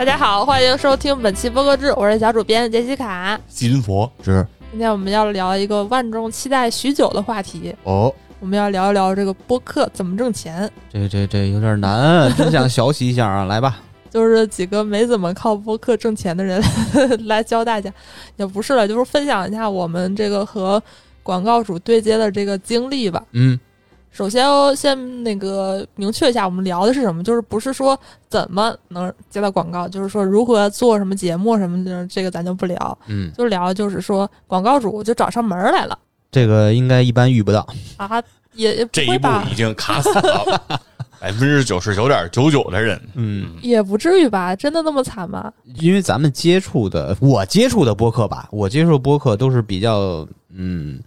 大家好，欢迎收听本期播客志，我是小主编杰西卡。金佛是今天我们要聊一个万众期待许久的话题，哦，我们要聊一聊这个播客怎么挣钱。这这这有点难，真想学习一下啊！来吧，就是几个没怎么靠播客挣钱的人 来教大家，也不是了，就是分享一下我们这个和广告主对接的这个经历吧。嗯，首先哦先那个明确一下，我们聊的是什么，就是不是说怎么能接到广告，就是说如何做什么节目什么的，这个咱就不聊，嗯，就聊就是说广告主就找上门儿来了。这个应该一般遇不到，啊，也这一步已，经卡死了。百分之九十九点九九的人。嗯，也不至于吧，真的那么惨吗？因为咱们接触的，我接触的播客吧，我接触的播客都是比较嗯，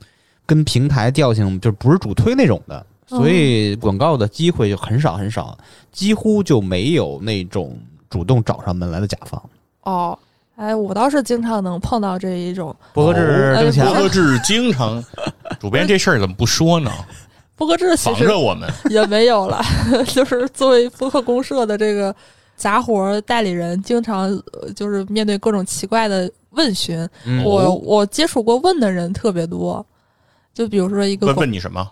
跟平台调性就不是主推那种的，所以广告的机会就很少很少，几乎就没有那种主动找上门来的甲方。哦，哎，我倒是经常能碰到这一种。博客制挣钱博客制经常，主编这事儿怎么不说呢？博客制防着我们，也没有了，就是作为博客公社的这个杂活儿代理人，经常呃就是面对各种奇怪的问询，嗯我我接触过问的人特别多，就比如说一个问问你什么？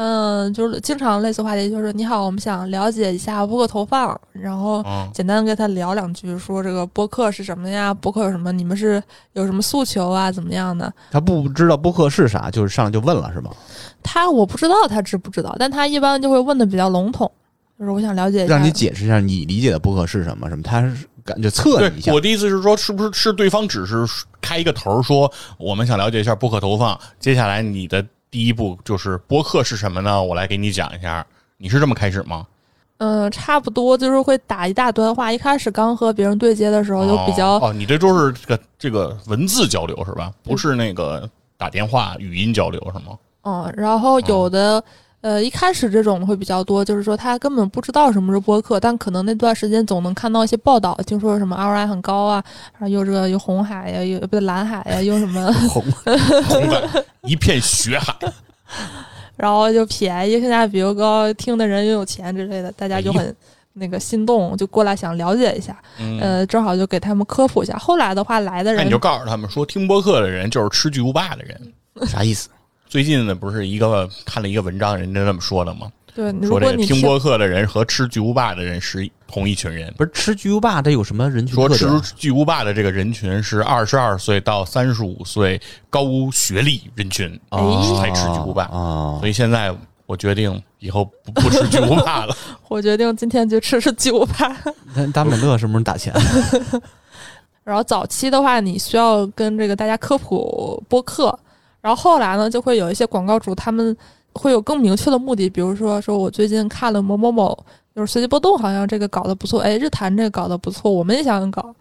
嗯，就是经常类似话题，就是你好，我们想了解一下播客投放，然后嗯，简单跟他聊两句，说这个播客是什么呀？播客有什么？你们是有什么诉求啊？怎么样的？他不知道播客是啥，就是上来就问了是吗？他我不知道他知不知道，但他一般就会问的比较笼统，就是我想了解一下，让你解释一下你理解的播客是什么？什么？他是感觉测对你一下我。的意思是说，是不是是对方只是开一个头儿说我们想了解一下播客投放，接下来你的第一步就是播客是什么呢？我来给你讲一下。你是这么开始吗？嗯，差不多就是会打一大段话。一开始刚和别人对接的时候，就比较、哦，哦你这就是这个这个文字交流是吧？不是那个打电话语音交流是吗？嗯，然后有的。呃，一开始这种会比较多，就是说他根本不知道什么是播客，但可能那段时间总能看到一些报道，听说什么 ROI 很高啊，然后又这个有红海呀，有不对蓝海呀，又什么，红红的 一片血海，然后就便宜，性价比又高，听的人又有钱之类的，大家就很那个心动，就过来想了解一下。嗯，呃，正好就给他们科普一下。后来的话，来的人那你就告诉他们说，听播客的人就是吃巨无霸的人。啥意思？最近呢，不是一个看了一个文章，人家这么说的吗？对，如说这个听播客的人和吃巨无霸的人是同一群人。不是吃巨无霸，这有什么人群说吃？巨无霸的这个人群是二十二岁到三十五岁高学历人群哎才吃巨无霸，啊所以现在我决定以后不 不吃巨无霸了。我决定今天就吃吃巨无霸。那达美乐什么时候打钱？然后早期的话，你需要跟这个大家科普播客，然后后来呢，就会有一些广告主他们会有更明确的目的，比如说说我最近看了某某某，就是随机波动，好像这个搞得不错，哎，日坛这个搞得不错，我们也想搞，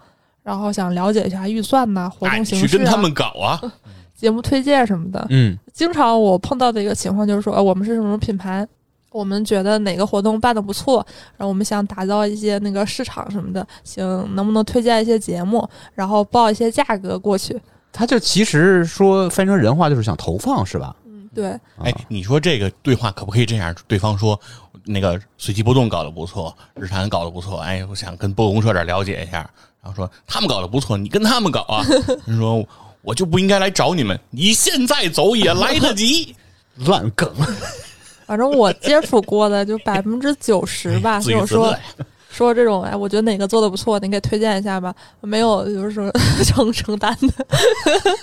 然后想了解一下预算呐、活动形式啊、去跟他们搞啊！节目推荐什么的。嗯，经常我碰到的一个情况就是说，呃，我们是什么品牌，我们觉得哪个活动办的不错，然后我们想打造一些那个市场什么的，行，能不能推荐一些节目，然后报一些价格过去？他就其实说翻成人话就是想投放是吧？嗯，对，哎啊，你说这个对话可不可以这样？对方说那个随机波动搞得不错，日坛搞得不错，哎，我想跟波公社这儿了解一下。然后说他们搞得不错，你跟他们搞啊。你说我就不应该来找你们，你现在走也来得及。烂梗，反正我接触过的就百分之九十吧，就是说。说这种，哎，我觉得哪个做的不错，你给推荐一下吧。没有，就是说 承承担的。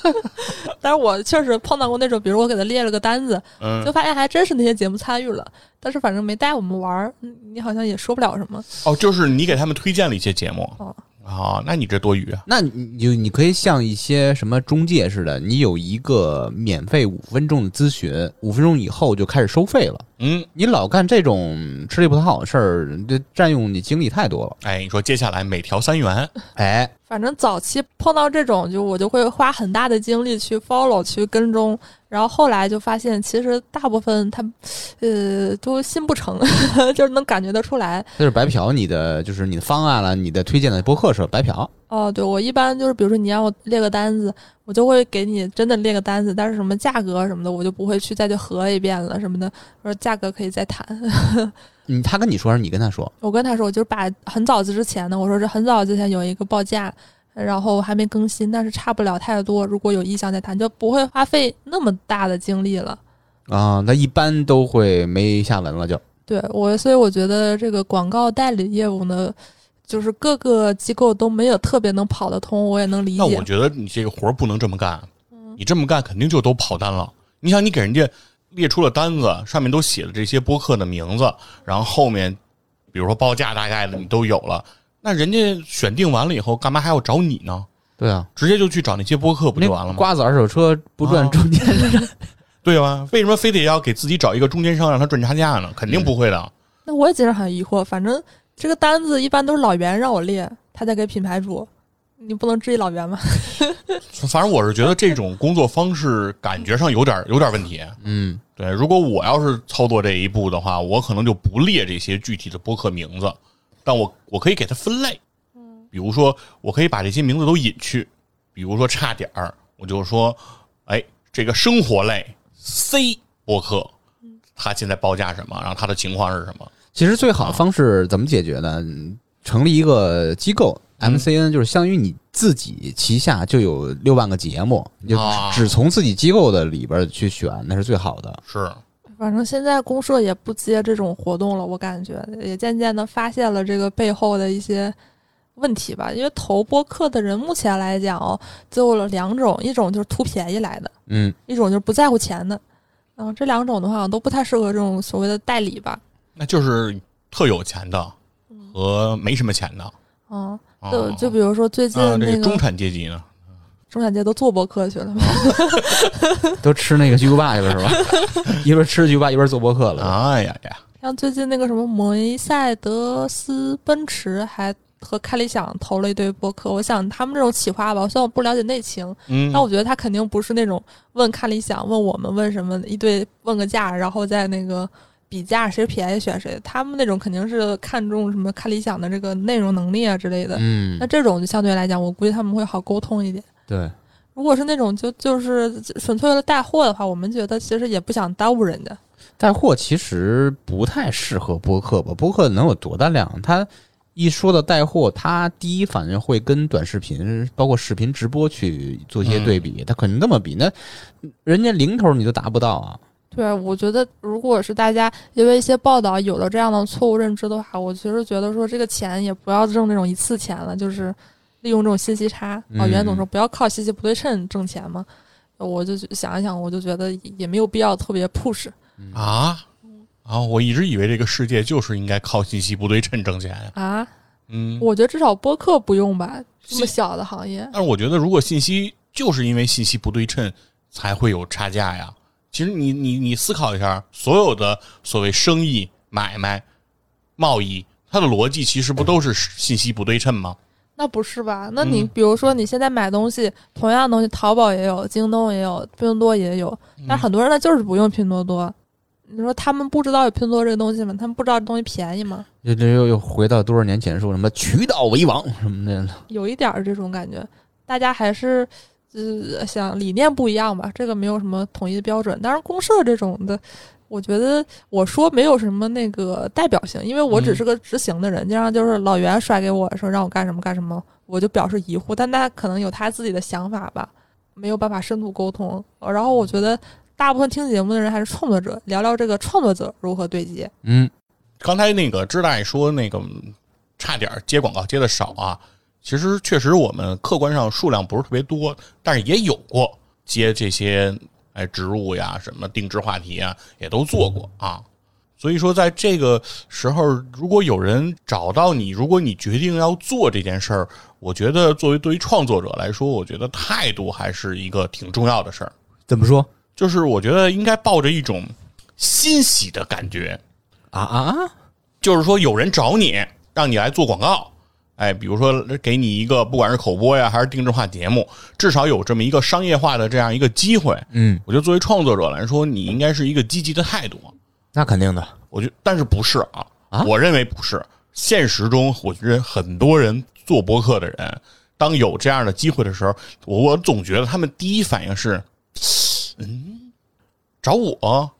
但是我确实碰到过那种，比如我给他列了个单子，嗯就，发现还真是那些节目参与了，但是反正没带我们玩儿，嗯你好像也说不了什么。哦，就是你给他们推荐了一些节目。哦哦，那你这多余啊。那你就你可以像一些什么中介似的，你有一个免费五分钟的咨询，五分钟以后就开始收费了。嗯，你老干这种吃力不讨好的事儿，这占用你精力太多了。哎，你说接下来每条三元，哎，反正早期碰到这种，就我就会花很大的精力去 follow 去跟踪，然后后来就发现，其实大部分他，呃，都心不成，就是能感觉得出来。就是白嫖你的，就是你的方案了，你的推荐的播客是白嫖。哦，对我一般就是，比如说你让我列个单子，我就会给你真的列个单子，但是什么价格什么的，我就不会去再去核一遍了什么的，我说价格可以再谈。嗯，他跟你说还是你跟他说？我跟他说，我就是把很早之前的，我说是很早之前有一个报价，然后还没更新，但是差不了太多。如果有意向再谈，就不会花费那么大的精力了。啊，那一般都会没下文了就。对我，所以我觉得这个广告代理业务呢，就是各个机构都没有特别能跑得通，我也能理解那我。觉得你这个活儿不能这么干，你这么干肯定就都跑单了。你想，你给人家列出了单子，上面都写了这些播客的名字，然后后面比如说报价大概的你都有了，那人家选定完了以后，干嘛还要找你呢？对啊，直接就去找那些播客不就完了吗？瓜子二手车不赚啊中间商。对吧？为什么非得要给自己找一个中间商让他赚差价呢？肯定不会的。那我也觉得很疑惑，反正这个单子一般都是老袁让我列，他在给品牌主，你不能质疑老袁吗？反正我是觉得这种工作方式感觉上有点有点问题。嗯，对，如果我要是操作这一步的话，我可能就不列这些具体的播客名字，但我我可以给它分类。比如说，我可以把这些名字都隐去，比如说差点儿，我就说，哎，这个生活类 C 播客，它现在报价什么，然后它的情况是什么？其实最好的方式怎么解决呢？嗯成立一个机构嗯，MCN 就是相当于你自己旗下就有六万个节目，你就啊只从自己机构的里边去选，那是最好的。是，反正现在公社也不接这种活动了，我感觉也渐渐的发现了这个背后的一些问题吧。因为投播客的人目前来讲哦，就有两种，一种就是图便宜来的，嗯，一种就是不在乎钱的。嗯，这两种的话都不太适合这种所谓的代理吧。那就是特有钱的和没什么钱的。嗯，哦就就比如说最近啊，这那个个中产阶级呢？中产阶级都做博客去了，都吃那个巨无霸去了是吧？一边吃巨无霸一边做博客了。哎呀呀，像最近那个什么梅赛德斯奔驰还和开理想投了一堆博客，我想他们这种企划吧，虽然我不了解内情，嗯，但我觉得他肯定不是那种问开理想、问我们问什么一堆问个价，然后再那个比价谁便宜选谁。他们那种肯定是看重什么看理想的这个内容能力啊之类的。嗯那，这种就相对来讲，我估计他们会好沟通一点。对，如果是那种就就是纯粹为了带货的话，我们觉得其实也不想耽误人家。带货其实不太适合播客吧？播客能有多大量？他一说到带货，他第一反应会跟短视频，包括视频直播去做一些对比，它肯定这么比，那人家零头你都达不到啊。对，我觉得如果是大家因为一些报道有了这样的错误认知的话，我其实觉得说这个钱也不要挣这种一次钱了，就是利用这种信息差。啊，袁总说不要靠信息不对称挣钱嘛，我就想一想，我就觉得也没有必要特别 push。啊啊！我一直以为这个世界就是应该靠信息不对称挣钱呀。啊，嗯，我觉得至少播客不用吧，这么小的行业。但是我觉得，如果信息就是因为信息不对称才会有差价呀。其实你你你思考一下，所有的所谓生意、买卖、贸易，它的逻辑其实不都是信息不对称吗？那不是吧？那你嗯比如说你现在买东西，同样的东西，淘宝也有，京东也有，拼多多也有，嗯但很多人他就是不用拼多多。你说他们不知道有拼多多这个东西吗？他们不知道这东西便宜吗？这这又又回到多少年前说什么渠道为王什么的，有一点儿这种感觉，大家还是呃想理念不一样吧，这个没有什么统一的标准。当然，公社这种的，我觉得我说没有什么那个代表性，因为我只是个执行的人，经常就是老袁甩给我说让我干什么干什么，我就表示疑惑，但他可能有他自己的想法吧，没有办法深度沟通。呃然后我觉得大部分听节目的人还是创作者，聊聊这个创作者如何对接。嗯，刚才那个知大爷说那个嗯差点接广告接的少啊，其实确实我们客观上数量不是特别多，但是也有过接这些哎植入呀、什么定制话题啊，也都做过啊。所以说，在这个时候，如果有人找到你，如果你决定要做这件事儿，我觉得作为对于创作者来说，我觉得态度还是一个挺重要的事儿。怎么说就是我觉得应该抱着一种欣喜的感觉，啊啊？就是说有人找你，让你来做广告，哎，比如说给你一个不管是口播呀，还是定制化节目，至少有这么一个商业化的这样一个机会。嗯，我觉得作为创作者来说，你应该是一个积极的态度。那肯定的。我觉得，但是不是啊？啊我认为不是。现实中，我觉得很多人做播客的人，当有这样的机会的时候，我我总觉得他们第一反应是，嗯，找我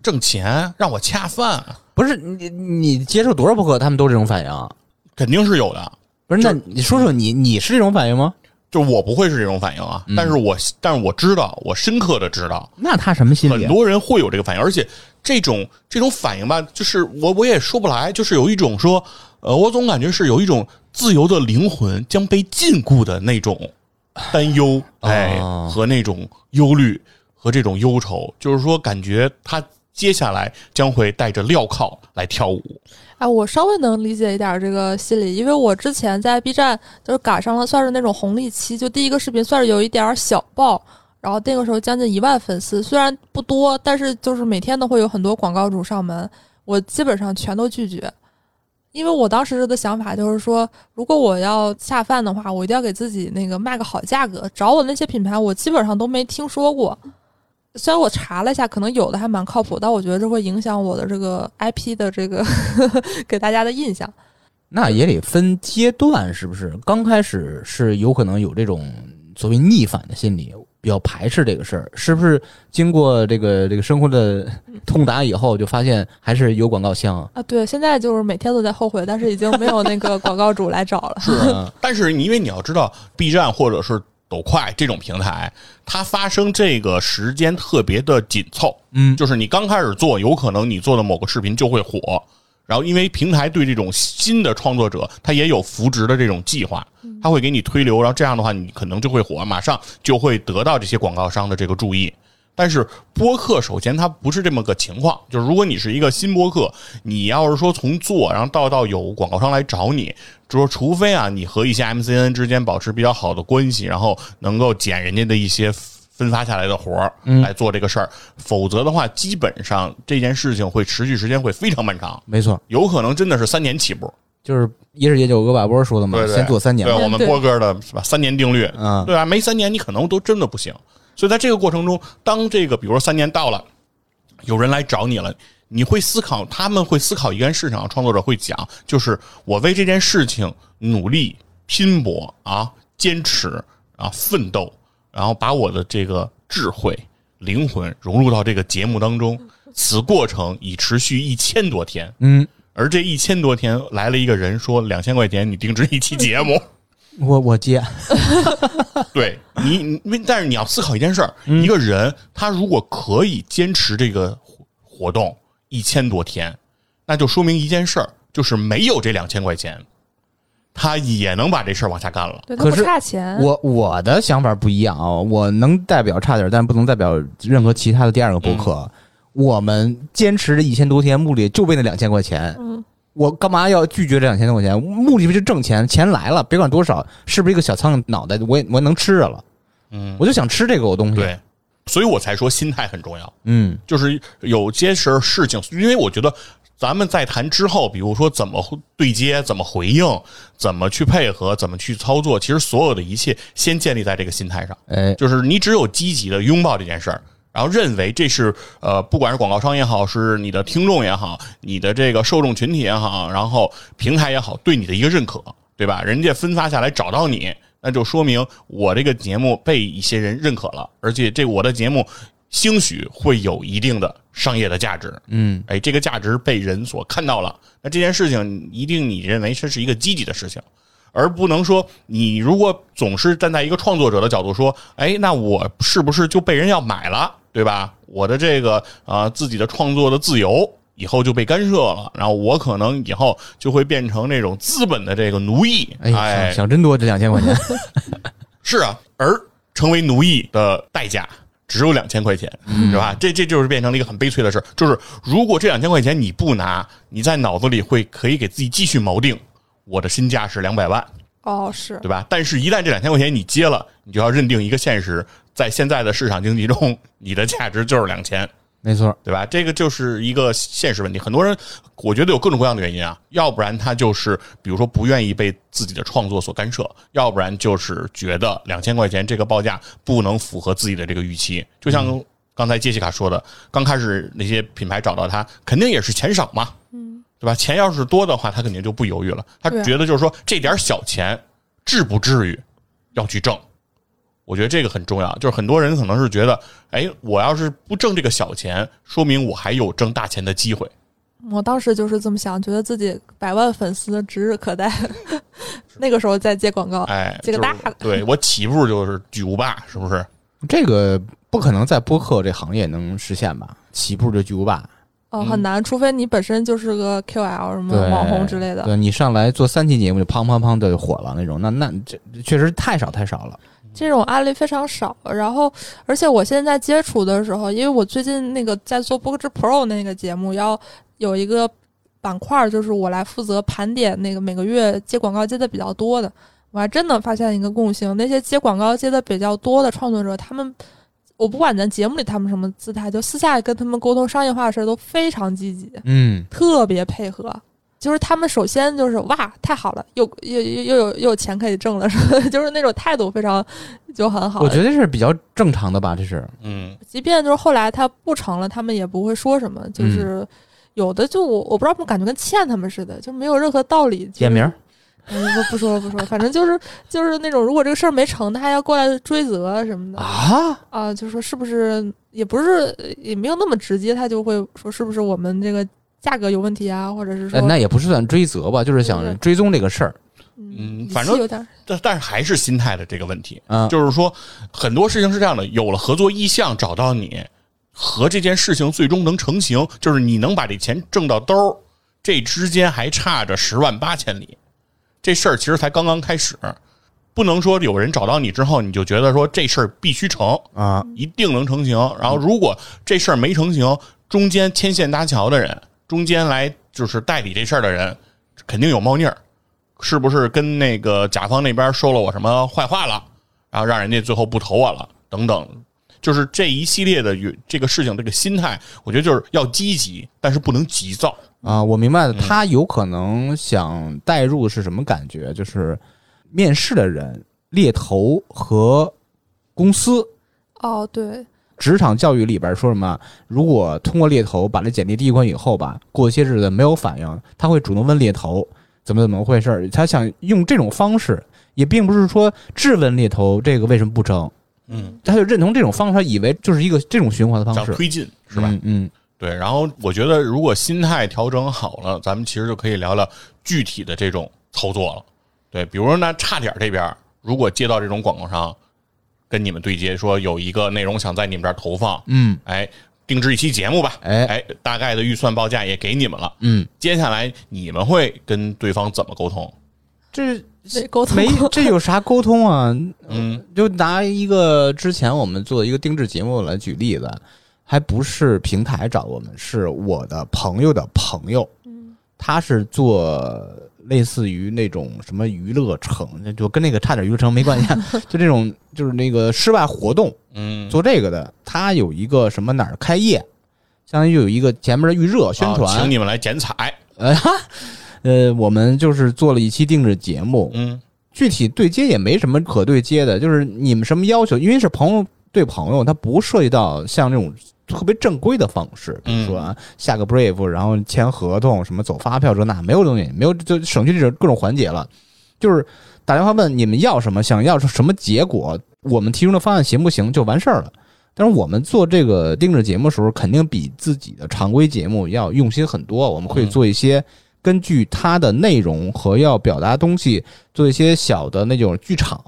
挣钱，让我恰饭，不是你你接触多少播客，他们都这种反应啊？肯定是有的。不是，那你说说你你是这种反应吗？就我不会是这种反应啊，但是我但是我知道，我深刻的知道，那他什么心很理啊？多人会有这个反应，而且这种这种反应吧，就是我我也说不来，就是有一种说，呃，我总感觉是有一种自由的灵魂将被禁锢的那种担忧，哎，哦和那种忧虑和这种忧愁，就是说感觉他接下来将会带着镣铐来跳舞，哎，我稍微能理解一点这个心理，因为我之前在 B 站就是赶上了算是那种红利期，就第一个视频算是有一点小爆，然后那个时候将近一万粉丝，虽然不多，但是就是每天都会有很多广告主上门，我基本上全都拒绝。因为我当时的想法就是说，如果我要下饭的话，我一定要给自己那个卖个好价格。找我那些品牌，我基本上都没听说过。虽然我查了一下，可能有的还蛮靠谱，但我觉得这会影响我的这个 IP 的这个 给大家的印象。那也得分阶段，是不是？刚开始是有可能有这种所谓逆反的心理，比较排斥这个事儿，是不是？经过这个这个生活的 痛打以后，就发现还是有广告箱啊。啊，对，现在就是每天都在后悔，但是已经没有那个广告主来找了。是啊，但是你因为你要知道，B 站或者是抖快这种平台，它发生这个时间特别的紧凑。嗯就是你刚开始做，有可能你做的某个视频就会火。然后，因为平台对这种新的创作者，它也有扶植的这种计划，它会给你推流，然后这样的话，你可能就会火，马上就会得到这些广告商的这个注意。但是播客首先它不是这么个情况，就是如果你是一个新播客，你要是说从做，然后到到有广告商来找你，就说除非啊你和一些 MCN 之间保持比较好的关系，然后能够捡人家的一些分发下来的活儿来做这个事儿，否则的话，基本上这件事情会持续时间会非常漫长，没错，有可能真的是三年起步。就是一是也就有个瓦波说的嘛，对对先做三年。对我们波哥的是吧？三年定律，嗯对吧？没三年你可能都真的不行。所以在这个过程中，当这个比如说三年到了，有人来找你了，你会思考，他们会思考一件事情啊，创作者会讲，就是我为这件事情努力拼搏啊，坚持啊，奋斗，然后把我的这个智慧、灵魂融入到这个节目当中，此过程已持续一千多天。嗯，而这一千多天来了一个人说两千块钱你定制一期节目，我我接，对你，你因为但是你要思考一件事儿，一个人他如果可以坚持这个活活动一千多天，那就说明一件事儿，就是没有这两千块钱，他也能把这事儿往下干了。对，他不可是差钱。我我的想法不一样啊，我能代表差点，但不能代表任何其他的第二个博客。我们坚持这一千多天，目的就为那两千块钱。嗯，我干嘛要拒绝这两千多块钱？目的不就挣钱？钱来了，别管多少，是不是一个小苍蝇脑袋，我也我也能吃着了。嗯，我就想吃这个东西。，对，所以我才说心态很重要。嗯就是有些时候事情，因为我觉得咱们在谈之后，比如说怎么对接、怎么回应、怎么去配合、怎么去操作，其实所有的一切先建立在这个心态上。哎，就是你只有积极的拥抱这件事儿，然后认为这是呃，不管是广告商也好，是你的听众也好，你的这个受众群体也好，然后平台也好，对你的一个认可，对吧？人家分发下来找到你，那就说明我这个节目被一些人认可了，而且这我的节目兴许会有一定的商业的价值。嗯，哎，这个价值被人所看到了，那这件事情一定你认为这是一个积极的事情，而不能说你如果总是站在一个创作者的角度说，哎，那我是不是就被人要买了，对吧？我的这个啊、呃自己的创作的自由以后就被干涉了，然后我可能以后就会变成那种资本的这个奴役，哎，想想真多，这两千块钱。是啊，而成为奴役的代价只有两千块钱，是吧？这这就是变成了一个很悲催的事。就是如果这两千块钱你不拿，你在脑子里会可以给自己继续锚定，我的身价是两百万，哦，是对吧？但是，一旦这两千块钱你接了，你就要认定一个现实，在现在的市场经济中，你的价值就是两千。没错，对吧？这个就是一个现实问题。很多人，我觉得有各种各样的原因啊，要不然他就是比如说不愿意被自己的创作所干涉，要不然就是觉得两千块钱这个报价不能符合自己的这个预期。就像刚才杰西卡说的，刚开始那些品牌找到他，肯定也是钱少嘛，嗯，对吧？钱要是多的话，他肯定就不犹豫了。他觉得就是说这点小钱，至不至于要去挣。我觉得这个很重要，就是很多人可能是觉得，哎，我要是不挣这个小钱，说明我还有挣大钱的机会。我当时就是这么想，觉得自己百万粉丝指日可待。那个时候再接广告，哎，接个就是大的对我起步就是巨无霸，是不是？这个不可能在播客这行业能实现吧？起步就巨无霸，哦，嗯很难，除非你本身就是个 KOL 什么网红之类的。对你上来做三期节目就砰砰砰的就火了那种，那那这确实太少太少了。这种案例非常少。然后，而且我现在接触的时候，因为我最近那个在做播客之 Pro 那个节目，要有一个板块儿，就是我来负责盘点那个每个月接广告接的比较多的。我还真的发现一个共性，那些接广告接的比较多的创作者，他们我不管咱节目里他们什么姿态，就私下跟他们沟通商业化的事儿都非常积极，嗯，特别配合。就是他们首先就是哇，太好了，又又又又有又有钱可以挣了，是吧？就是那种态度非常就很好。我觉得是比较正常的吧，这是。嗯，即便就是后来他不成了，他们也不会说什么。嗯就是有的就我我不知道，怎么感觉跟欠他们似的，就没有任何道理。点名不不说了不说了，反正就是就是那种，如果这个事儿没成，他还要过来追责什么的啊，啊，就说是不是也不是也没有那么直接，他就会说是不是我们这个价格有问题啊，或者是说呃那也不是算追责吧，就是想追踪这个事儿。嗯，反正但但是还是心态的这个问题，嗯，就是说很多事情是这样的，有了合作意向找到你，和这件事情最终能成型，就是你能把这钱挣到兜儿，这之间还差着十万八千里，这事儿其实才刚刚开始。不能说有人找到你之后，你就觉得说这事儿必须成，啊，一定能成型。然后如果这事儿没成型，中间牵线搭桥的人，中间来就是代理这事儿的人，肯定有猫腻儿，是不是跟那个甲方那边说了我什么坏话了，然后让人家最后不投我了，等等。就是这一系列的这个事情这个心态，我觉得就是要积极，但是不能急躁。啊，我明白了，他有可能想带入的是什么感觉？就是面试的人、猎头和公司。哦，对，职场教育里边说什么？如果通过猎头把这简历第一关以后吧，过些日子没有反应，他会主动问猎头怎么怎么回事儿。他想用这种方式，也并不是说质问猎头这个为什么不成，嗯，他就认同这种方式，他以为就是一个这种循环的方式，想推进是吧？嗯嗯，对，然后我觉得如果心态调整好了，咱们其实就可以聊聊具体的这种操作了。对，比如说那差点这边，如果接到这种广告商跟你们对接，说有一个内容想在你们这儿投放，嗯，哎，定制一期节目吧，哎哎，大概的预算报价也给你们了，嗯，接下来你们会跟对方怎么沟通？这这沟通没这有啥沟通啊？嗯就拿一个之前我们做一个定制节目来举例子，还不是平台找我们，是我的朋友的朋友，嗯。他是做类似于那种什么娱乐城，就跟那个差点娱乐城没关系啊，就这种就是那个室外活动嗯，做这个的，他有一个什么哪儿开业，相当于有一个前面的预热宣啊传，请你们来剪彩，呃哈，呃，我们就是做了一期定制节目，嗯。具体对接也没什么可对接的，就是你们什么要求，因为是朋友对朋友，他不涉及到像这种特别正规的方式，比如说啊，下个 brief，然后签合同，什么走发票这那，没有东西，没有就省去这种各种环节了。就是打电话问你们要什么，想要什么结果，我们提出的方案行不行，就完事儿了。但是我们做这个定制节目的时候，肯定比自己的常规节目要用心很多。我们会做一些根据它的内容和要表达东西，做一些小的那种剧场。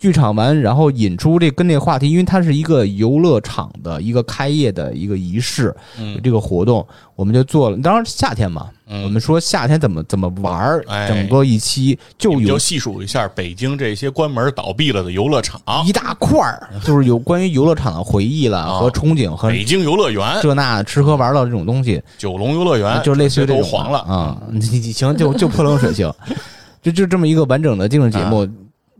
剧场完，然后引出这跟这个话题，因为它是一个游乐场的一个开业的一个仪式，嗯。这个活动我们就做了。当然夏天嘛，嗯，我们说夏天怎么怎么玩儿，哎。整个一期就有你就细数一下北京这些关门倒闭了的游乐场，一大块儿，就是有关于游乐场的回忆了啊。和憧憬和北京游乐园、这那吃喝玩乐这种东西，九龙游乐园，就类似于这种都黄了。啊。你你行就就泼冷水行，就就这么一个完整的定制节目。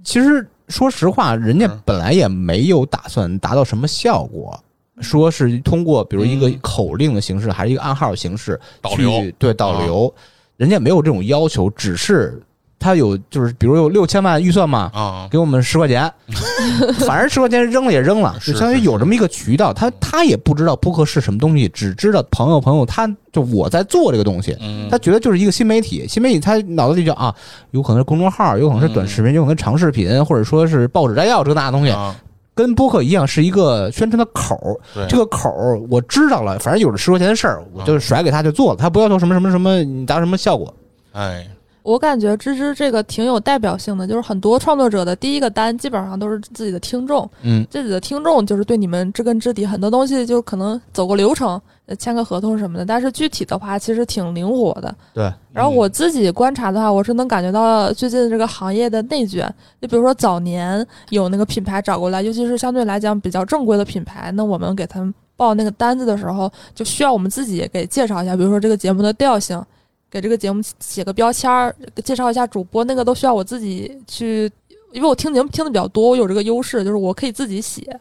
其实说实话，人家嗯。本来也没有打算达到什么效果，说是通过比如一个嗯。口令的形式，还是一个暗号形式去导流。对导流，人家没有这种要求，只是他有就是比如有六千万预算嘛，啊，给我们十块钱，反正十块钱扔了也扔了，就相当于有这么一个渠道。他他也不知道播客是什么东西，只知道朋友朋友，他就我在做这个东西，嗯他觉得就是一个新媒体。新媒体他脑子里就啊，有可能是公众号，有可能是短视频，有可能是长视频，或者说是报纸摘要这个那的东西，啊，跟播客一样，是一个宣传的口儿。这个口儿我知道了，反正有了十块钱的事儿，我就甩给他就做了，他不要求什么什么什么，你达什么效果。哎，我感觉芝芝这个挺有代表性的，就是很多创作者的第一个单基本上都是自己的听众，嗯，自己的听众就是对你们知根知底，很多东西就可能走个流程，呃签个合同什么的，但是具体的话其实挺灵活的。对，然后我自己观察的话，我是能感觉到最近这个行业的内卷。就比如说早年有那个品牌找过来，尤其是相对来讲比较正规的品牌，那我们给他们报那个单子的时候，就需要我们自己给介绍一下，比如说这个节目的调性，给这个节目写个标签儿，介绍一下主播，那个都需要我自己去，因为我听节目听的比较多，我有这个优势，就是我可以自己写。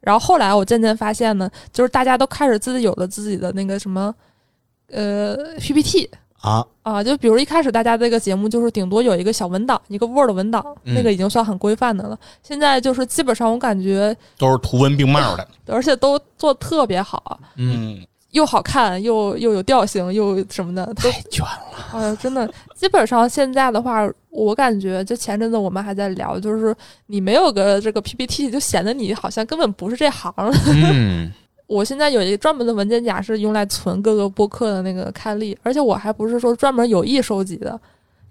然后后来我渐渐发现呢，就是大家都开始自己有了自己的那个什么，呃 PPT 啊，啊，就比如一开始大家这个节目就是顶多有一个小文档，一个 Word 文档，嗯那个已经算很规范的了。现在就是基本上我感觉，都是图文并茂的。而且都做得特别好，嗯，嗯，又好看又又有调性又什么的，太卷了。哎呀，真的，基本上现在的话，我感觉就前阵子我们还在聊，就是你没有个这个 PPT，就显得你好像根本不是这行。嗯，我现在有一个专门的文件夹是用来存各个播客的那个刊例，而且我还不是说专门有意收集的，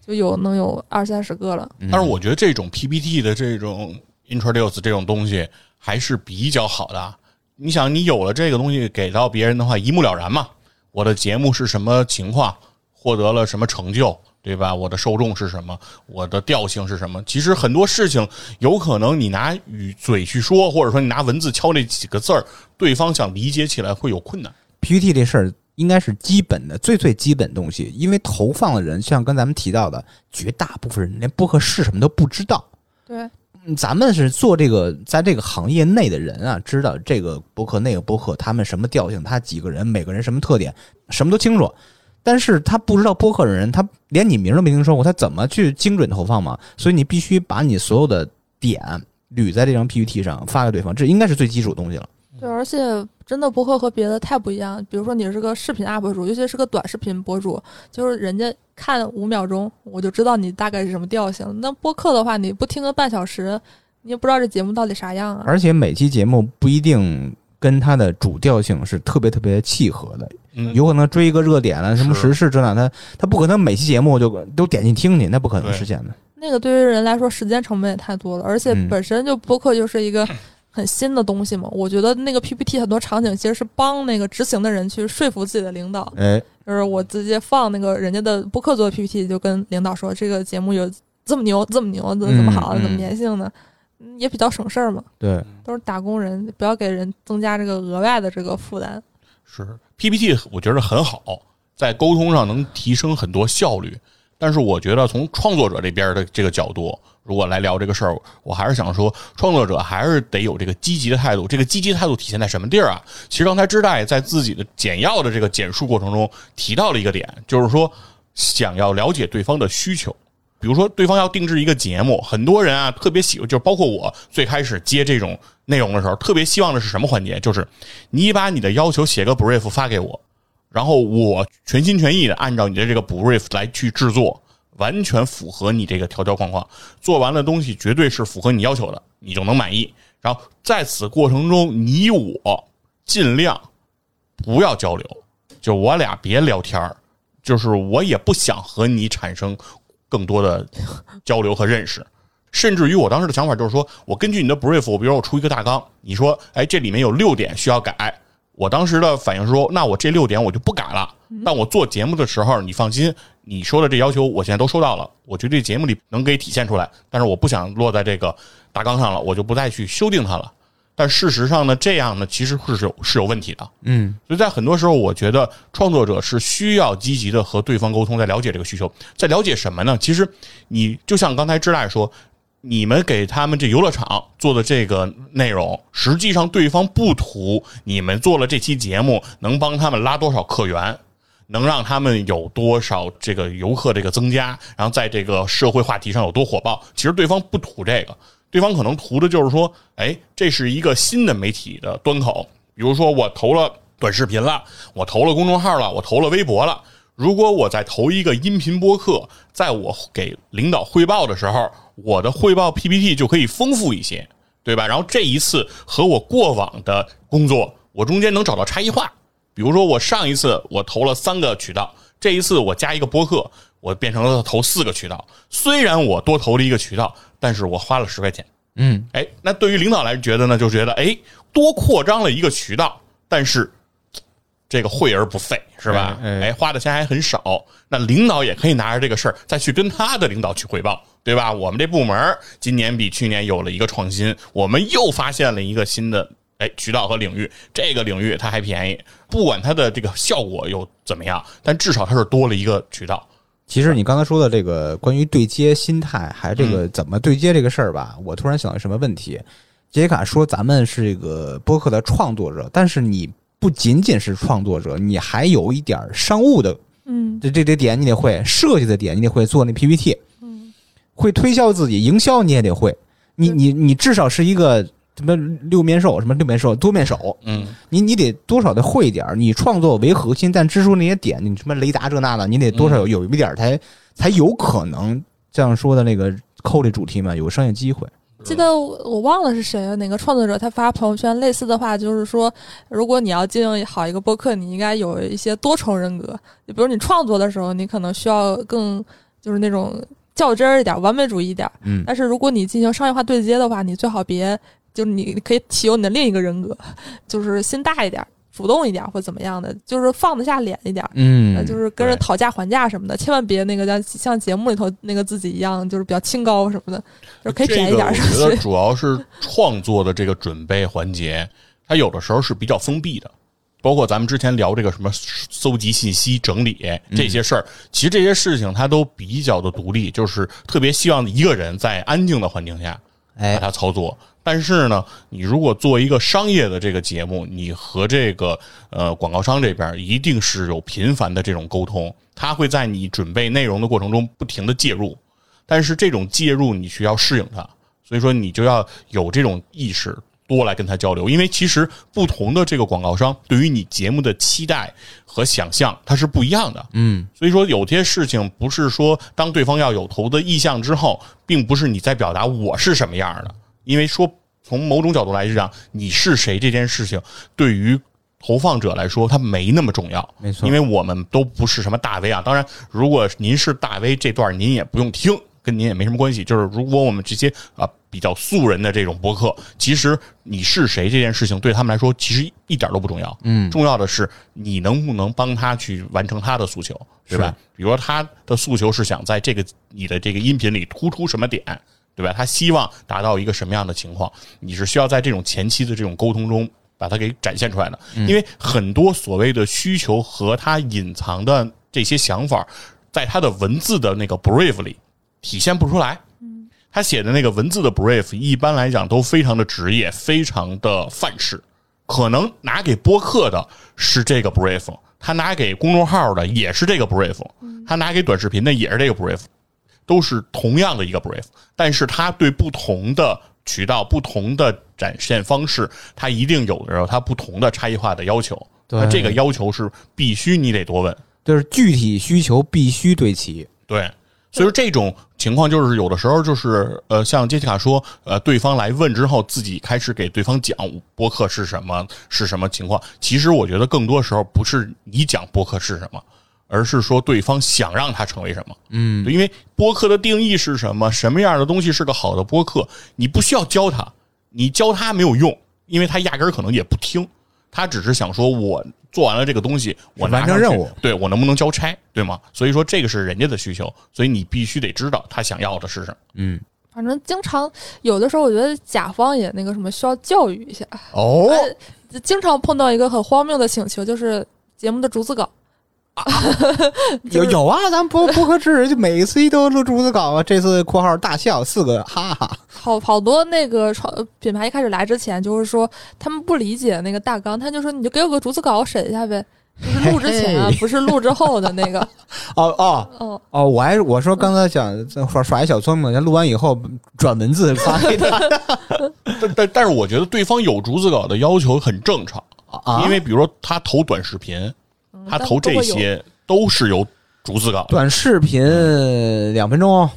就有能有二三十个了。嗯但是我觉得这种 PPT 的这种 introduce 这种东西还是比较好的。你想，你有了这个东西给到别人的话，一目了然嘛。我的节目是什么情况，获得了什么成就，对吧？我的受众是什么，我的调性是什么？其实很多事情有可能你拿语嘴去说，或者说你拿文字敲那几个字儿，对方想理解起来会有困难。PPT 这事儿应该是基本的最最基本东西，因为投放的人，像跟咱们提到的，绝大部分人连播客是什么都不知道。对，嗯咱们是做这个，在这个行业内的人啊，知道这个播客那个播客他们什么调性，他几个人，每个人什么特点，什么都清楚。但是他不知道播客的人，他连你名都没听说过，他怎么去精准投放嘛？所以你必须把你所有的点捋在这张 PPT 上发给对方，这应该是最基础的东西了。对，而且真的播客和别的太不一样。比如说你是个视频 UP 主，尤其是个短视频博主，就是人家看五秒钟，我就知道你大概是什么调性。那播客的话，你不听个半小时，你也不知道这节目到底啥样啊。而且每期节目不一定跟它的主调性是特别特别契合的，嗯，有可能追一个热点了，什么时事这那，他他不可能每期节目就都点进听去，那不可能实现的。那个对于人来说，时间成本也太多了，而且嗯本身就播客就是一个 很新的东西嘛。我觉得那个 PPT 很多场景其实是帮那个执行的人去说服自己的领导，哎，就是我直接放那个人家的播客做的 PPT，就跟领导说这个节目有这么牛，这么牛，怎么怎么好，怎么粘性的，嗯也比较省事儿嘛。对，都是打工人，不要给人增加这个额外的这个负担。是 PPT，我觉得很好，在沟通上能提升很多效率。但是我觉得从创作者这边的这个角度，如果来聊这个事儿，我还是想说，创作者还是得有这个积极的态度。这个积极态度体现在什么地儿啊？其实刚才知代在自己的简要的这个简述过程中提到了一个点，就是说想要了解对方的需求。比如说，对方要定制一个节目，很多人啊特别喜欢，就包括我最开始接这种内容的时候，特别希望的是什么环节？就是你把你的要求写个 brief 发给我，然后我全心全意的按照你的这个 brief 来去制作，完全符合你这个条条框框，做完了东西绝对是符合你要求的，你就能满意。然后在此过程中，你我尽量不要交流，就我俩别聊天儿，就是我也不想和你产生更多的交流和认识。甚至于我当时的想法就是说，我根据你的 brief，我比如我出一个大纲，你说，哎，这里面有六点需要改，我当时的反应是说，那我这六点我就不改了。但我做节目的时候，你放心，你说的这要求我现在都收到了，我觉得这节目里能给体现出来，但是我不想落在这个大纲上了，我就不再去修订它了。但事实上呢，这样呢其实是有是有问题的。嗯，所以在很多时候，我觉得创作者是需要积极的和对方沟通，在了解这个需求，在了解什么呢？其实你就像刚才志大说，你们给他们这游乐场做的这个内容，实际上对方不图你们做了这期节目能帮他们拉多少客源。能让他们有多少这个游客这个增加，然后在这个社会话题上有多火爆？其实对方不图这个，对方可能图的就是说，哎，这是一个新的媒体的端口，比如说我投了短视频了，我投了公众号了，我投了微博了。如果我再投一个音频播客，在我给领导汇报的时候，我的汇报 PPT 就可以丰富一些。对吧？然后这一次和我过往的工作，我中间能找到差异化。比如说，我上一次我投了三个渠道，这一次我加一个播客，我变成了投四个渠道。虽然我多投了一个渠道，但是我花了十块钱。嗯，哎，那对于领导来觉得呢，就觉得哎，多扩张了一个渠道，但是这个惠而不费，是吧？哎哎哎，花的钱还很少。那领导也可以拿着这个事儿再去跟他的领导去汇报，对吧？我们这部门今年比去年有了一个创新，我们又发现了一个新的。哎，渠道和领域，这个领域它还便宜，不管它的这个效果又怎么样，但至少它是多了一个渠道。其实你刚才说的这个关于对接心态，还这嗯个怎么对接这个事儿吧，我突然想到什么问题？杰卡说咱们是这个播客的创作者，但是你不仅仅是创作者，你还有一点商务的嗯。这这这点你得会，设计的点你得会做那 PPT，嗯。会推销自己，营销你也得会。你你你至少是一个什么六面兽，什么六面兽多面手，嗯，你你得多少得会一点，你创作为核心，但支出那些点，你什么雷达这那的，你得多少有有一点儿才才有可能这样说的那个扣这主题嘛，有商业机会。记得我我忘了是谁了，哪个创作者他发朋友圈类似的话，就是说，如果你要经营好一个播客，你应该有一些多重人格。就比如你创作的时候，你可能需要更就是那种较真儿一点、完美主义一点。嗯，但是如果你进行商业化对接的话，你最好别就是你可以启用你的另一个人格，就是心大一点、主动一点或怎么样的，就是放得下脸一点。嗯呃，就是跟人讨价还价什么的，千万别那个像像节目里头那个自己一样，就是比较清高什么的，就是可以便宜点。这个我 觉得主要是创作的这个准备环节，它有的时候是比较封闭的。包括咱们之前聊这个什么搜集信息、整理这些事儿，其实这些事情它都比较的独立，就是特别希望一个人在安静的环境下把哎，它操作。但是呢，你如果做一个商业的这个节目，你和这个呃广告商这边一定是有频繁的这种沟通，他会在你准备内容的过程中不停的介入，但是这种介入你需要适应它，所以说你就要有这种意识。多来跟他交流，因为其实不同的这个广告商对于你节目的期待和想象，它是不一样的。嗯，所以说有些事情不是说当对方要有投的意向之后，并不是你在表达我是什么样的，因为说从某种角度来讲，你是谁这件事情对于投放者来说，它没那么重要。没错因为我们都不是什么大 V 啊。当然，如果您是大 V，这段您也不用听，跟您也没什么关系。就是如果我们这些啊比较素人的这种博客，其实你是谁这件事情对他们来说，其实一点都不重要。嗯重要的是你能不能帮他去完成他的诉求，对吧？比如说他的诉求是想在这个你的这个音频里突出什么点，对吧？他希望达到一个什么样的情况，你是需要在这种前期的这种沟通中把它给展现出来的。因为很多所谓的需求和他隐藏的这些想法，在他的文字的那个 brief 里体现不出来。他写的那个文字的 brief，一般来讲都非常的职业，非常的范式。可能拿给播客的是这个 brief，他拿给公众号的也是这个 brief，他拿给短视频的也是这个 brief，都是同样的一个 brief，但是它对不同的渠道、不同的展现方式，它一定有的时候它不同的差异化的要求。对那这个要求是必须你得多问。就是具体需求必须对齐。对，所以说这种情况就是有的时候就是呃，像杰西卡说，呃，对方来问之后，自己开始给对方讲播客是什么是什么情况。其实我觉得更多时候不是你讲播客是什么，而是说对方想让他成为什么。嗯，因为播客的定义是什么，什么样的东西是个好的播客，你不需要教他，你教他没有用，因为他压根儿可能也不听，他只是想说我做完了这个东西，我完成任务，对我能不能交差，对吗？所以说这个是人家的需求，所以你必须得知道他想要的是什么。嗯，反正经常有的时候，我觉得甲方也那个什么需要教育一下。哦，呃经常碰到一个很荒谬的请求，就是节目的逐字稿。就是有有啊，咱播播客制就每次一都录逐字稿啊，这次括号大笑四个，哈哈。好好多那个创品牌一开始来之前，就是说他们不理解那个大纲，他就说你就给我个竹子稿，我审一下呗。就是录之前啊嘿，嘿不是录之后的那个。哦哦哦，哦，我还我说刚才想耍耍一小聪明，录完以后转文字发给他 但但但是我觉得对方有竹子稿的要求很正常，啊，因为比如说他投短视频，他投这些都是由逐字稿。短视频两分钟，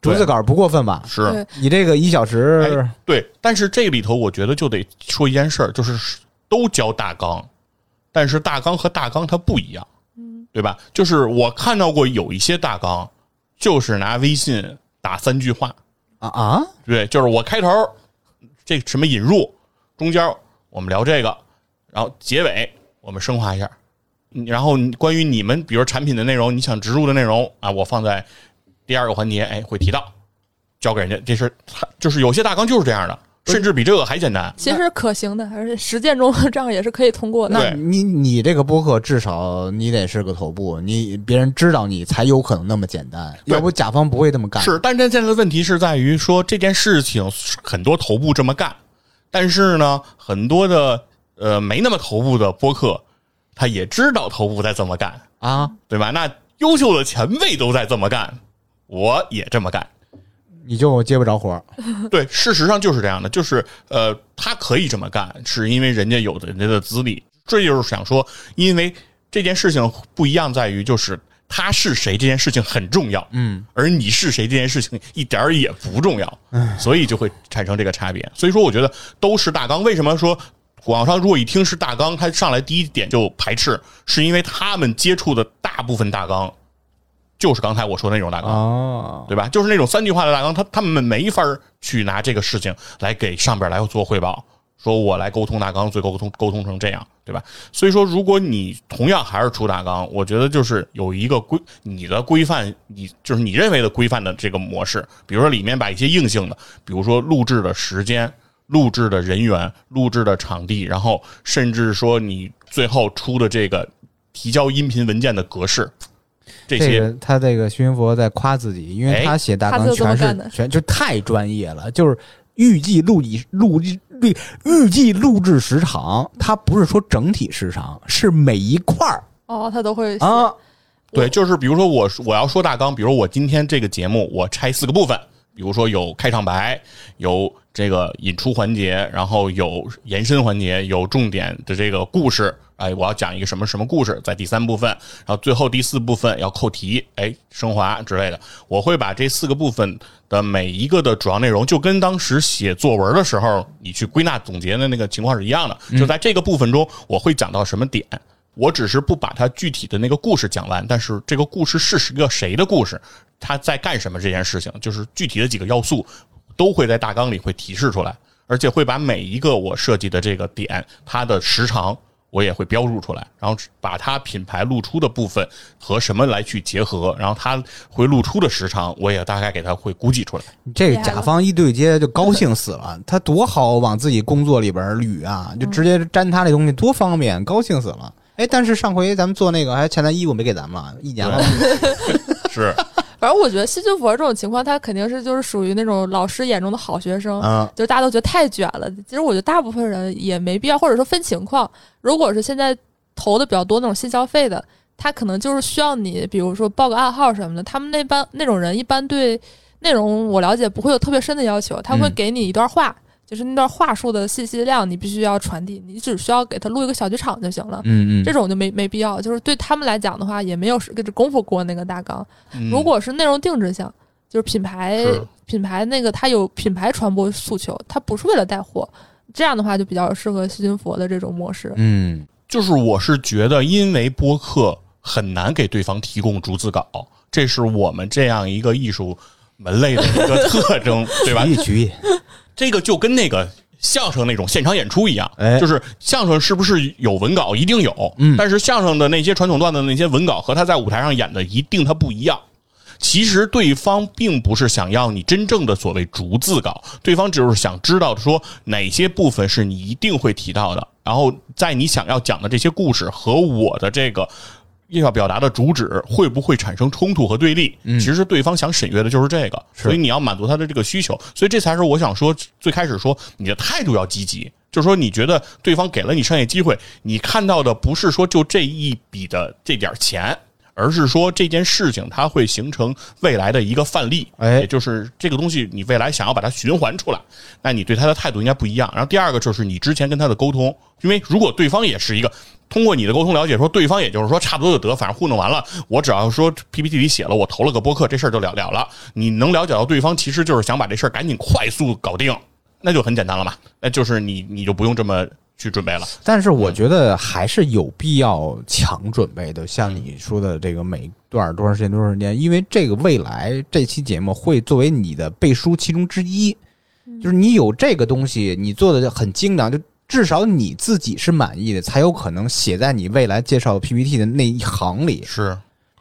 逐字稿不过分吧？是你这个一小时哎，对，但是这里头，我觉得就得说一件事儿，就是都教大纲，但是大纲和大纲它不一样，嗯，对吧？就是我看到过有一些大纲，就是拿微信打三句话，啊啊，对，就是我开头这什么引入，中间我们聊这个，然后结尾我们升华一下，嗯然后关于你们比如产品的内容，你想植入的内容啊，我放在第二个环节，哎，会提到，交给人家，这是他就是有些大纲就是这样的，甚至比这个还简单。其实可行的，而且实践中这样也是可以通过的。对那你你这个播客至少你得是个头部，你别人知道你才有可能那么简单，要不甲方不会这么干。是，但是现在的问题是在于说这件事情很多头部这么干，但是呢，很多的呃没那么头部的播客，他也知道头部在这么干，啊，对吧？那优秀的前辈都在这么干，我也这么干。你就接不着活儿 对，事实上就是这样的，就是呃，他可以这么干，是因为人家有的人家的资历。这就是想说，因为这件事情不一样，在于就是他是谁这件事情很重要，嗯，而你是谁这件事情一点儿也不重要，所以就会产生这个差别。所以说，我觉得都是大纲。为什么说网上如果一听是大纲，他上来第一点就排斥，是因为他们接触的大部分大纲就是刚才我说的那种大纲。哦，对吧？就是那种三句话的大纲，他他们没法去拿这个事情来给上边来做汇报，说我来沟通大纲，最后沟通沟通成这样，对吧？所以说，如果你同样还是出大纲，我觉得就是有一个规你的规范，你就是你认为的规范的这个模式，比如说里面把一些硬性的，比如说录制的时间。录制的人员、录制的场地，然后甚至说你最后出的这个提交音频文件的格式，这些这个他这个徐云佛在夸自己，因为哎他写大纲全是全就太专业了，就是预计录制录制录预计录制时长，他不是说整体时长，是每一块儿。哦，他都会啊。对，就是比如说我我要说大纲，比如我今天这个节目我拆四个部分，比如说有开场白，有这个引出环节，然后有延伸环节，有重点的这个故事，哎，我要讲一个什么什么故事，在第三部分，然后最后第四部分要扣题，哎，升华之类的，我会把这四个部分的每一个的主要内容，就跟当时写作文的时候你去归纳总结的那个情况是一样的，就在这个部分中，我会讲到什么点。我只是不把它具体的那个故事讲完，但是这个故事是一个谁的故事，他在干什么这件事情，就是具体的几个要素都会在大纲里会提示出来，而且会把每一个我设计的这个点，它的时长我也会标注出来，然后把它品牌露出的部分和什么来去结合，然后它会露出的时长，我也大概给它会估计出来。这个甲方一对接就高兴死了，他多好往自己工作里边捋啊，就直接粘他这东西多方便，高兴死了。哎，但是上回咱们做那个还前台衣服没给咱们了，一年了。是，反正我觉得细菌佛这种情况，他肯定是就是属于那种老师眼中的好学生，嗯，就大家都觉得太卷了。其实我觉得大部分人也没必要，或者说分情况。如果是现在投的比较多那种新消费的，他可能就是需要你，比如说报个暗号什么的。他们那般那种人一般对内容我了解不会有特别深的要求，他会嗯给你一段话，就是那段话术的信息量你必须要传递，你只需要给他录一个小剧场就行了。嗯嗯，这种就没没必要，就是对他们来讲的话，也没有跟着功夫过那个大纲。嗯如果是内容定制项，就是品牌是品牌那个它有品牌传播诉求，它不是为了带货，这样的话就比较适合细菌佛的这种模式。嗯就是我是觉得，因为播客很难给对方提供逐字稿，这是我们这样一个艺术门类的一个特征，对吧？曲艺曲艺，这个就跟那个相声那种现场演出一样，哎。就是相声是不是有文稿，一定有，嗯。但是相声的那些传统段子的那些文稿和他在舞台上演的一定它不一样。其实对方并不是想要你真正的所谓逐字稿，对方只是想知道说哪些部分是你一定会提到的，然后在你想要讲的这些故事和我的这个要表达的主旨会不会产生冲突和对立？其实对方想审阅的就是这个，所以你要满足他的这个需求，所以这才是我想说最开始说你的态度要积极。就是说，你觉得对方给了你商业机会，你看到的不是说就这一笔的这点钱，而是说这件事情它会形成未来的一个范例，哎也就是这个东西你未来想要把它循环出来，那你对他的态度应该不一样。然后第二个就是你之前跟他的沟通，因为如果对方也是一个通过你的沟通了解说，对方也就是说差不多就得，反正糊弄完了，我只要说 PPT 里写了，我投了个播客，这事儿就了了了。你能了解到对方其实就是想把这事儿赶紧快速搞定，那就很简单了嘛，那就是你你就不用这么去准备了。但是我觉得还是有必要强准备的，像你说的这个每段多长时间多长时间，因为这个未来这期节目会作为你的背书其中之一，就是你有这个东西，你做的很精良，就至少你自己是满意的，才有可能写在你未来介绍 PPT 的那一行里。是，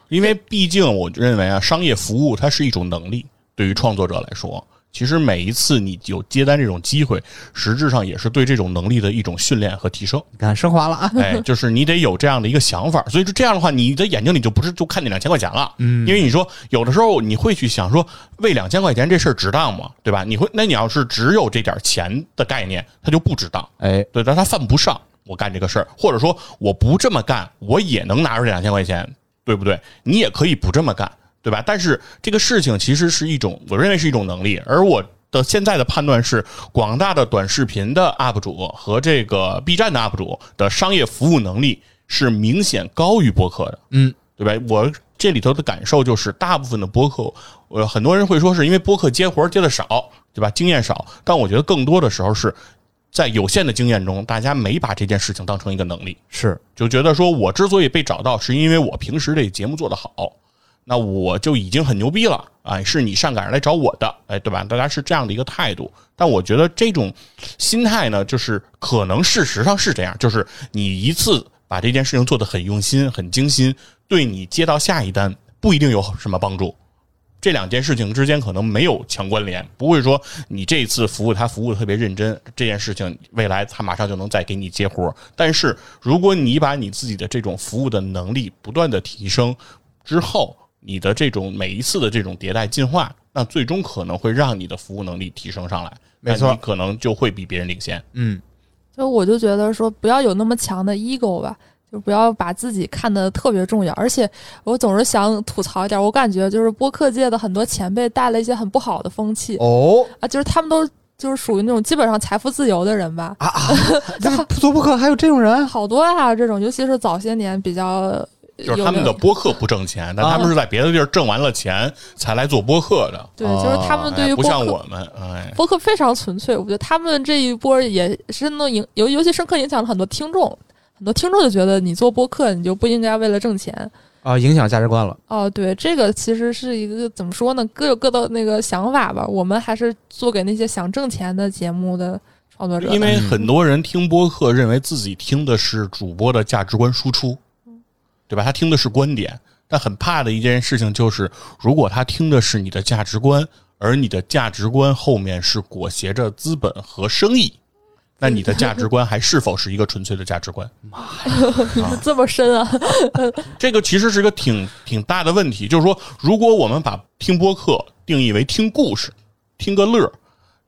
因为毕竟我认为啊，商业服务它是一种能力，对于创作者来说，其实每一次你有接单这种机会，实质上也是对这种能力的一种训练和提升。你看升华了啊，哎，就是你得有这样的一个想法，所以说这样的话，你的眼睛里就不是就看那两千块钱了，嗯，因为你说有的时候你会去想说，为两千块钱这事儿值当吗？对吧？你会，那你要是只有这点钱的概念，它就不值当。哎，对，但它犯不上我干这个事儿，或者说我不这么干，我也能拿出这两千块钱，对不对？你也可以不这么干，对吧？但是这个事情其实是一种，我认为是一种能力，而我的现在的判断是，广大的短视频的 UP 主和这个 B 站的 UP 主的商业服务能力是明显高于播客的，嗯，对吧？我这里头的感受就是，大部分的播客，呃，很多人会说是因为播客接活接的少，对吧？经验少，但我觉得更多的时候是在有限的经验中，大家没把这件事情当成一个能力，是就觉得说我之所以被找到，是因为我平时这节目做得好，那我就已经很牛逼了，哎，是你上赶着来找我的，哎，对吧？大家是这样的一个态度，但我觉得这种心态呢，就是可能事实上是这样，就是你一次把这件事情做得很用心、很精心，对你接到下一单不一定有什么帮助。这两件事情之间可能没有强关联，不会说你这一次服务他服务的特别认真，这件事情未来他马上就能再给你接活儿。但是如果你把你自己的这种服务的能力不断的提升之后，你的这种每一次的这种迭代进化，那最终可能会让你的服务能力提升上来，没错你可能就会比别人领先。嗯，就我就觉得说，不要有那么强的 ego 吧，就不要把自己看得特别重要。而且我总是想吐槽一点，我感觉就是播客界的很多前辈带了一些很不好的风气哦啊，就是他们都就是属于那种基本上财富自由的人吧，啊啊，这做播客还有这种人？好多啊，这种尤其是早些年比较就是他们的播客不挣钱，但他们是在别的地儿挣完了钱才来做播客的，对，就是他们对于播客。像我们，哎，播客非常纯粹，我觉得他们这一波也是能影尤尤其深刻影响了很多听众，很多听众就觉得你做播客你就不应该为了挣钱，啊，影响价值观了。哦，对，这个其实是一个怎么说呢？各有各的那个想法吧。我们还是做给那些想挣钱的节目的创作者。因为很多人听播客，认为自己听的是主播的价值观输出，对吧？他听的是观点，但很怕的一件事情就是，如果他听的是你的价值观，而你的价值观后面是裹挟着资本和生意，那你的价值观还是否是一个纯粹的价值观？妈呀这么深啊，这个其实是一个挺挺大的问题，就是说，如果我们把听播客定义为听故事、听个乐儿，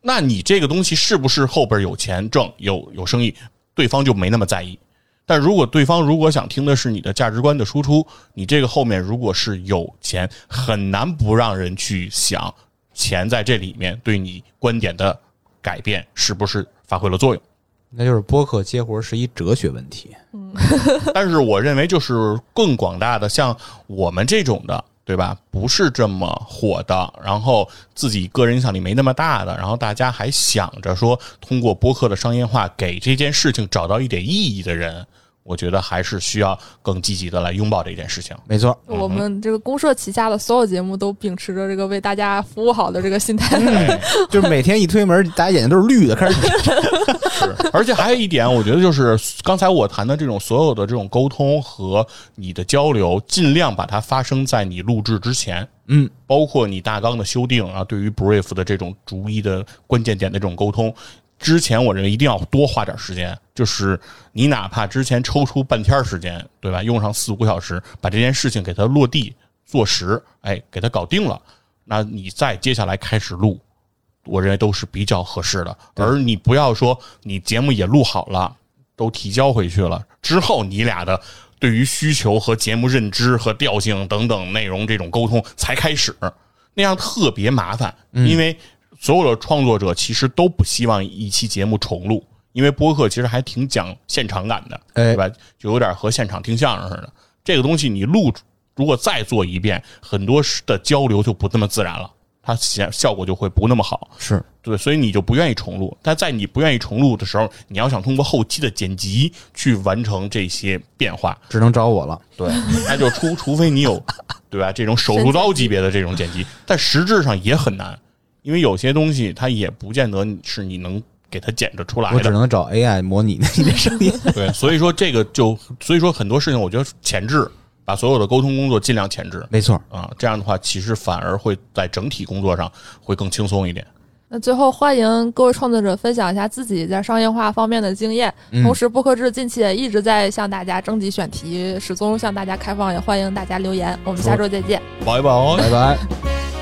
那你这个东西是不是后边有钱挣、有有生意，对方就没那么在意。但如果对方如果想听的是你的价值观的输出，你这个后面如果是有钱，很难不让人去想钱在这里面对你观点的改变是不是发挥了作用。那就是播客接活是一哲学问题。嗯 但是我认为，就是更广大的，像我们这种的，对吧？不是这么火的，然后自己个人影响力没那么大的，然后大家还想着说通过播客的商业化给这件事情找到一点意义的人，我觉得还是需要更积极的来拥抱这件事情。没错，我们这个公社旗下的所有节目都秉持着这个为大家服务好的这个心态。嗯 就是每天一推门，大家眼睛都是绿的，开始 是，而且还有一点，我觉得就是刚才我谈的这种所有的这种沟通和你的交流，尽量把它发生在你录制之前。嗯，包括你大纲的修订啊，对于 brief 的这种逐一的关键点的这种沟通，之前我认为一定要多花点时间。就是你哪怕之前抽出半天时间，对吧？用上四五个小时，把这件事情给它落地做实，哎，给它搞定了，那你再接下来开始录，我认为都是比较合适的。而你不要说你节目也录好了，都提交回去了之后，你俩的对于需求和节目认知和调性等等内容这种沟通才开始，那样特别麻烦，因为所有的创作者其实都不希望一期节目重录，因为播客其实还挺讲现场感的，哎对吧？就有点和现场听相声似的。这个东西你录，如果再做一遍，很多的交流就不那么自然了，它显效果就会不那么好。是对，所以你就不愿意重录。但在你不愿意重录的时候，你要想通过后期的剪辑去完成这些变化，只能找我了。对，那就除 除非你有，对吧？这种手术刀级别的这种剪辑，但实质上也很难，因为有些东西它也不见得是你能给它剪着出来的。我只能找 AI 模拟你的声音。对，所以说这个就，所以说很多事情，我觉得前置，把所有的沟通工作尽量前置没错，啊，这样的话，其实反而会在整体工作上会更轻松一点。那最后欢迎各位创作者分享一下自己在商业化方面的经验。嗯同时，播客制近期也一直在向大家征集选题，始终向大家开放，也欢迎大家留言。我们下周再见。拜拜。拜拜。